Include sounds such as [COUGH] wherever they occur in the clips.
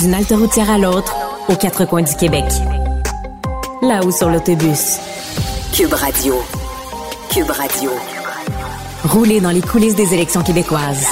D'une halte routière à l'autre, aux quatre coins du Québec. Là-haut sur l'autobus. Cube Radio. Cube Radio. Rouler dans les coulisses des élections québécoises.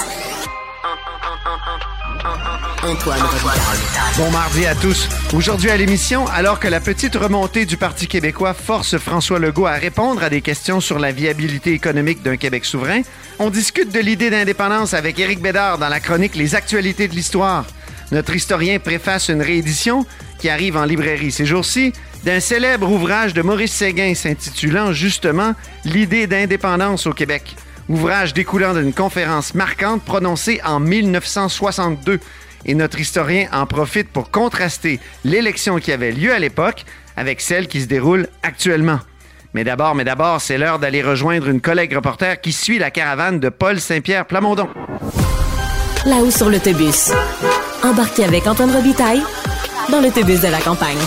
Antoine Robitaille. Bon mardi à tous. Aujourd'hui à l'émission, alors que la petite remontée du Parti québécois force François Legault à répondre à des questions sur la viabilité économique d'un Québec souverain, on discute de l'idée d'indépendance avec Éric Bédard dans la chronique Les actualités de l'histoire. Notre historien préface une réédition qui arrive en librairie ces jours-ci d'un célèbre ouvrage de Maurice Séguin s'intitulant justement L'idée d'indépendance au Québec. Ouvrage découlant d'une conférence marquante prononcée en 1962. Et notre historien en profite pour contraster l'élection qui avait lieu à l'époque avec celle qui se déroule actuellement. Mais d'abord, mais d'abord, c'est l'heure d'aller rejoindre une collègue reporter qui suit la caravane de Paul Saint-Pierre Plamondon. Là-haut sur l'autobus. Embarquez avec Antoine Robitaille dans l'autobus de la campagne.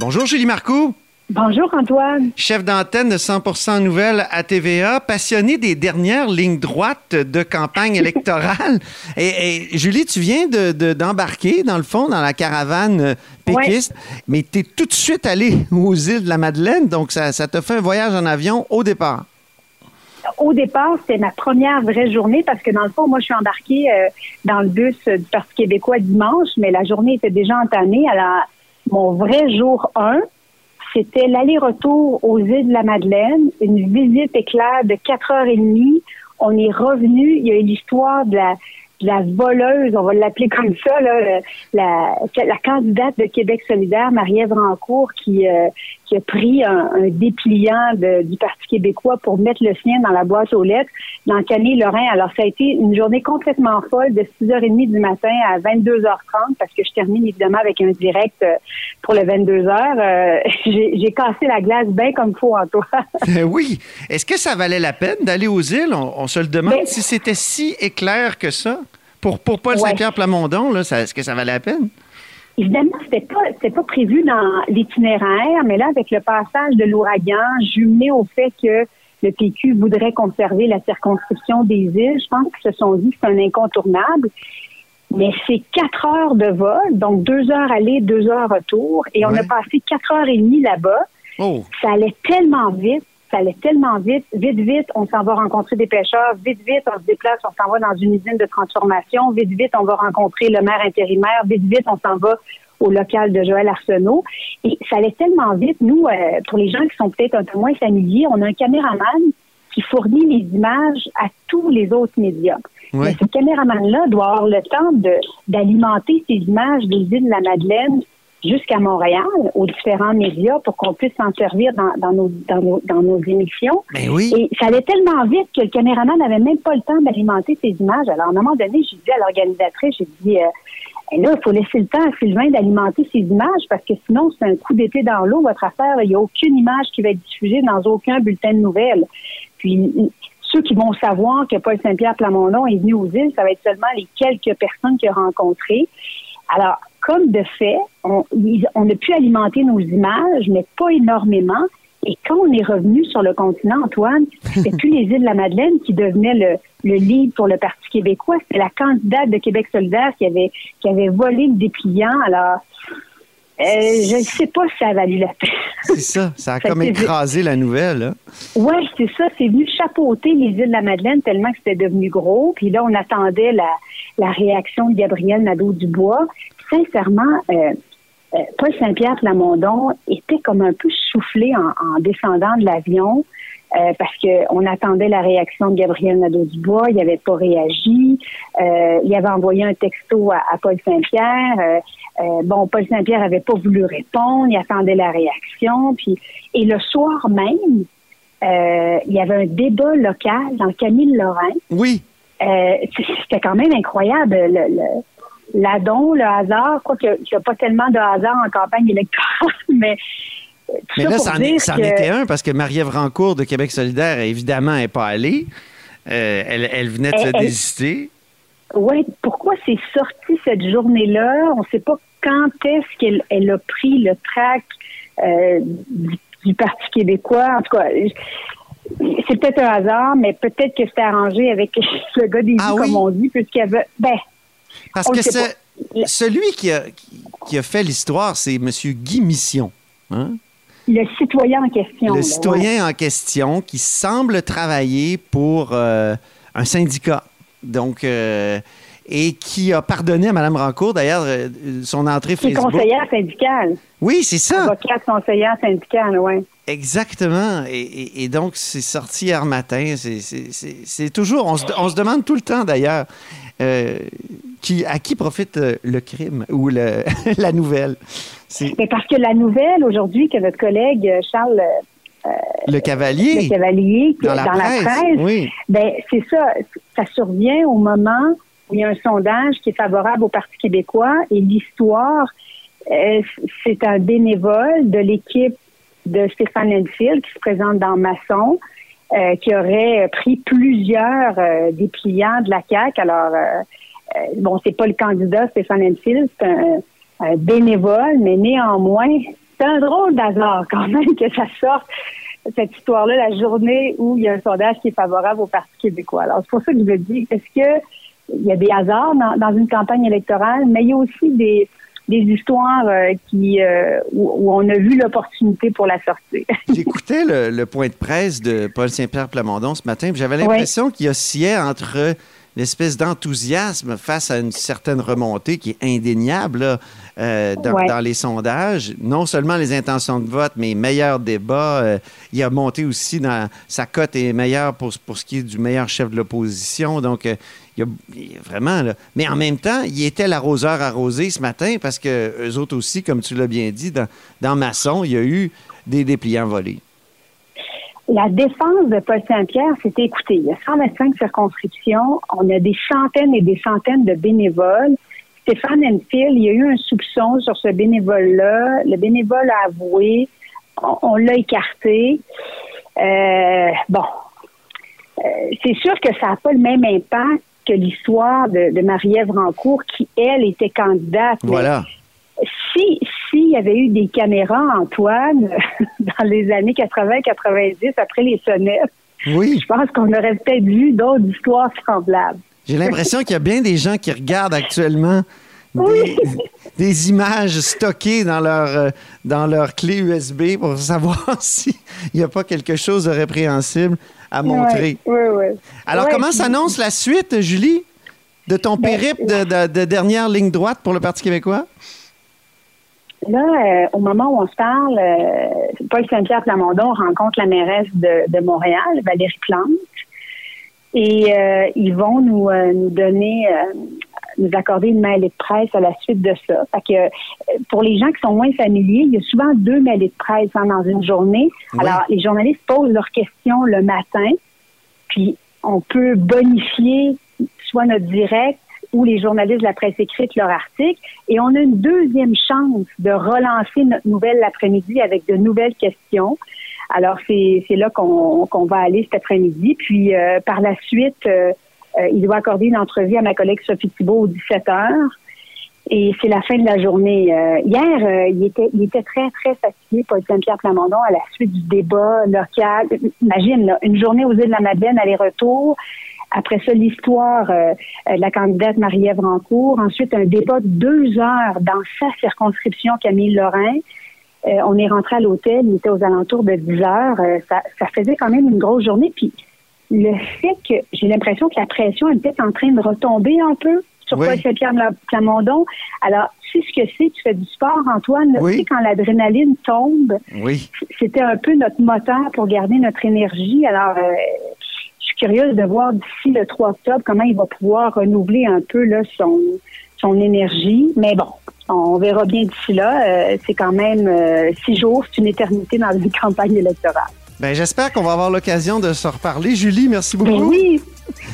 Bonjour Julie Marcoux. Bonjour Antoine. Chef d'antenne de 100% Nouvelles à TVA, passionné des dernières lignes droites de campagne électorale. [LAUGHS] et, et, Julie, tu viens d'embarquer, de, d'embarquer dans le fond, dans la caravane péquiste, ouais. mais tu es tout de suite allé [LAUGHS] aux îles de la Madeleine, donc ça, ça te fait un voyage en avion au départ. Au départ, c'était ma première vraie journée parce que dans le fond, moi, je suis embarquée euh, dans le bus du Parti québécois dimanche, mais la journée était déjà entamée. Alors, mon vrai jour 1, c'était l'aller-retour aux îles de la Madeleine, une visite éclair de 4 heures et demie. On est revenu, il y a eu l'histoire de la, de la voleuse, on va l'appeler comme ça, là, la, la, candidate de Québec solidaire, Marie-Ève Rancourt, qui, euh, qui a pris un, un dépliant de, du Parti québécois pour mettre le sien dans la boîte aux lettres dans Canet-Lorrain. Alors, ça a été une journée complètement folle de 6h30 du matin à 22h30 parce que je termine évidemment avec un direct euh, pour le 22h. Euh, [LAUGHS] J'ai cassé la glace bien comme faut, Antoine. [LAUGHS] oui. Est-ce que ça valait la peine d'aller aux îles? On, on se le demande Mais, si c'était si éclair que ça. Pour, pour Paul ouais. Saint-Pierre Plamondon, est-ce que ça valait la peine? Évidemment, c'était pas pas prévu dans l'itinéraire, mais là, avec le passage de l'ouragan, jumelé au fait que le PQ voudrait conserver la circonscription des îles, je pense qu'ils se sont dit que c'est un incontournable. Mais c'est quatre heures de vol, donc deux heures aller, deux heures retour, et on ouais. a passé quatre heures et demie là-bas. Oh. Ça allait tellement vite ça allait tellement vite. Vite, vite, on s'en va rencontrer des pêcheurs. Vite, vite, on se déplace, on s'en va dans une usine de transformation. Vite, vite, on va rencontrer le maire intérimaire. Vite, vite, on s'en va au local de Joël Arsenault. Et ça allait tellement vite. Nous, euh, pour les gens qui sont peut-être un peu moins familiers, on a un caméraman qui fournit les images à tous les autres médias. Ouais. Mais ce caméraman-là doit avoir le temps d'alimenter ces images des îles de la Madeleine jusqu'à Montréal, aux différents médias, pour qu'on puisse s'en servir dans, dans, nos, dans, nos, dans nos émissions. Ben oui. Et ça allait tellement vite que le caméraman n'avait même pas le temps d'alimenter ses images. Alors, à un moment donné, j'ai dit à l'organisatrice, j'ai dit, euh, et là, il faut laisser le temps à Sylvain d'alimenter ses images parce que sinon, c'est un coup d'épée dans l'eau, votre affaire. Il n'y a aucune image qui va être diffusée dans aucun bulletin de nouvelles. Puis, ceux qui vont savoir que Paul Saint-Pierre Plamondon est venu aux îles, ça va être seulement les quelques personnes qu'il a rencontrées. Alors, comme de fait, on, a pu alimenter nos images, mais pas énormément. Et quand on est revenu sur le continent, Antoine, c'était plus les îles de la Madeleine qui devenaient le, le lead pour le Parti québécois, c'était la candidate de Québec solidaire qui avait, qui avait volé le dépliant. Alors, euh, je ne sais pas si ça a valu la peine. C'est ça, ça a [LAUGHS] comme écrasé la nouvelle. Hein? Oui, c'est ça. C'est venu chapeauter les îles de la Madeleine tellement que c'était devenu gros. Puis là, on attendait la, la réaction de Gabriel Nadeau-Dubois. Sincèrement, euh, euh, Paul Saint-Pierre Plamondon était comme un peu soufflé en, en descendant de l'avion. Euh, parce qu'on attendait la réaction de Gabriel Nadeau-Dubois, il n'avait pas réagi, euh, il avait envoyé un texto à, à Paul Saint-Pierre. Euh, euh bon, Paul Saint-Pierre n'avait pas voulu répondre, il attendait la réaction, puis et le soir même, euh, il y avait un débat local dans Camille Lorrain. Oui. euh, c'était quand même incroyable. Le, le, l'adon, le hasard, quoi qu'il n'y a pas tellement de hasard en campagne électorale, [LAUGHS] mais. Mais ça là, c'en que- était un parce que Marie-Ève Rancourt de Québec solidaire, évidemment, n'est pas allée. Euh, elle, elle venait de Elle- se elle- désister. Oui, pourquoi c'est sorti cette journée-là? On ne sait pas quand est-ce qu'elle elle a pris le trac euh, du, du Parti québécois. En tout cas, c'est peut-être un hasard, mais peut-être que c'était arrangé avec [LAUGHS] le gars des Ah oui? comme on dit, puisqu'il y avait... Ben, Parce que ce- celui qui a, qui a fait l'histoire, c'est M. Guy Mission. hein? Le citoyen en question. Le là, citoyen en question qui semble travailler pour euh, un syndicat. Donc, euh, et qui a pardonné à Mme Rancourt, d'ailleurs, euh, son entrée. Qui est Facebook. conseillère syndicale. Oui, c'est ça. Avocate conseillère syndicale, oui. Exactement. Et, et- et donc, c'est sorti hier matin. C'est- toujours. On se, on se demande tout le temps, d'ailleurs, euh, qui, à qui profite euh, le crime ou le, [LAUGHS] la nouvelle? Mais parce que la nouvelle aujourd'hui que notre collègue euh, Charles euh, le cavalier. Le Cavalier, qui Dans est la dans presse, la presse, oui. ben, c'est ça. Ça survient au moment où il y a un sondage qui est favorable au Parti québécois et l'histoire, euh, c'est un bénévole de l'équipe de Stéphane Enfield qui se présente dans Masson, euh, qui aurait pris plusieurs euh, dépliants de la CAQ. Alors, euh, euh, bon, c'est pas le candidat Stéphane Enfield, c'est un, un bénévole, mais néanmoins, c'est un drôle d'hasard quand même que ça sorte cette histoire-là la journée où il y a un sondage qui est favorable au Parti québécois. Alors, c'est pour ça que je me dis, est-ce que il y a des hasards dans, dans une campagne électorale, mais il y a aussi des, des histoires euh, qui euh, où, où on a vu l'opportunité pour la sortir. [LAUGHS] J'écoutais le, le point de presse de Paul Saint-Pierre Plamondon ce matin, j'avais l'impression qu'il oscillait entre l'espèce d'enthousiasme face à une certaine remontée qui est indéniable là, euh, dans, Ouais. dans les sondages. Non seulement les intentions de vote, mais meilleur débat. Euh, il a monté aussi dans sa cote est meilleure pour, pour ce qui est du meilleur chef de l'opposition. Donc, euh, il y a, il y a vraiment là. Mais en même temps, il était l'arroseur arrosé ce matin parce que eux autres aussi, comme tu l'as bien dit, dans, dans Masson, il y a eu des dépliants volés. La défense de Paul Saint-Pierre, c'était écoutez, il y a 125 circonscriptions, on a des centaines et des centaines de bénévoles. Stéphane Enfield, il y a eu un soupçon sur ce bénévole-là. Le bénévole a avoué, on, on l'a écarté. Euh, bon, Euh, c'est sûr que ça n'a pas le même impact que l'histoire de, de Marie-Ève Rancourt, qui, elle, était candidate. Mais Voilà. si s'il y avait eu des caméras, Antoine, [LAUGHS] dans les années 80-90, après les sonnettes, Oui. je pense qu'on aurait peut-être vu d'autres histoires semblables. J'ai l'impression qu'il y a bien des gens qui regardent actuellement des, Oui. des images stockées dans leur, euh, dans leur clé USB pour savoir [LAUGHS] s'il n'y a pas quelque chose de répréhensible à montrer. Oui, oui, oui. Alors, comment s'annonce la suite, Julie, de ton Ben, périple de, de- de dernière ligne droite pour le Parti québécois? Là, euh, au moment où on se parle, euh, Paul Saint-Pierre Plamondon rencontre la mairesse de, de Montréal, Valérie Plante, et euh, ils vont nous, nous donner, nous accorder une mêlée de presse à la suite de ça. Fait que, pour les gens qui sont moins familiers, il y a souvent deux mêlées de presse hein, dans une journée. Oui. Alors, les journalistes posent leurs questions le matin, puis on peut bonifier soit notre direct ou les journalistes de la presse écrite leur article. Et on a une deuxième chance de relancer notre nouvelle l'après-midi avec de nouvelles questions. Alors, c'est là qu'on va aller cet après-midi. Puis, euh, par la suite, euh, euh, il doit accorder une entrevue à ma collègue Sophie Thibault aux 17 heures. Et c'est la fin de la journée. Hier, il, était, il était très, très fatigué, Paul Saint-Pierre Plamondon, à la suite du débat local. Imagine, une journée aux îles de la Madeleine, aller-retour. Après ça, l'histoire euh, de la candidate Marie-Ève Rancourt. Ensuite, un débat de deux heures dans sa circonscription, Camille Lorrain. Euh, on est rentré à l'hôtel, il était aux alentours de 10 heures. Euh, ça, ça faisait quand même une grosse journée. Puis le fait que j'ai l'impression que la pression est peut-être en train de retomber un peu sur Oui. Paul Saint-Pierre Pla- Plamondon. Alors, tu sais ce que c'est, tu fais du sport, Antoine. Oui. Tu sais, quand l'adrénaline tombe, Oui. c'était un peu notre moteur pour garder notre énergie. Alors, euh, suis curieuse de voir d'ici le 3 octobre comment il va pouvoir renouveler un peu là, son, son énergie. Mais bon, on verra bien d'ici là. Euh, c'est quand même euh, six jours, c'est une éternité dans une [LAUGHS] campagne électorale. Ben, j'espère qu'on va avoir l'occasion de se reparler. Julie, merci beaucoup. Ben oui.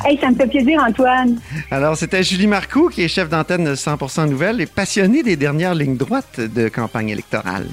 Hey, ça me fait plaisir, Antoine. Alors, c'était Julie Marcoux, qui est chef d'antenne de 100% Nouvelles et passionnée des dernières lignes droites de campagne électorale.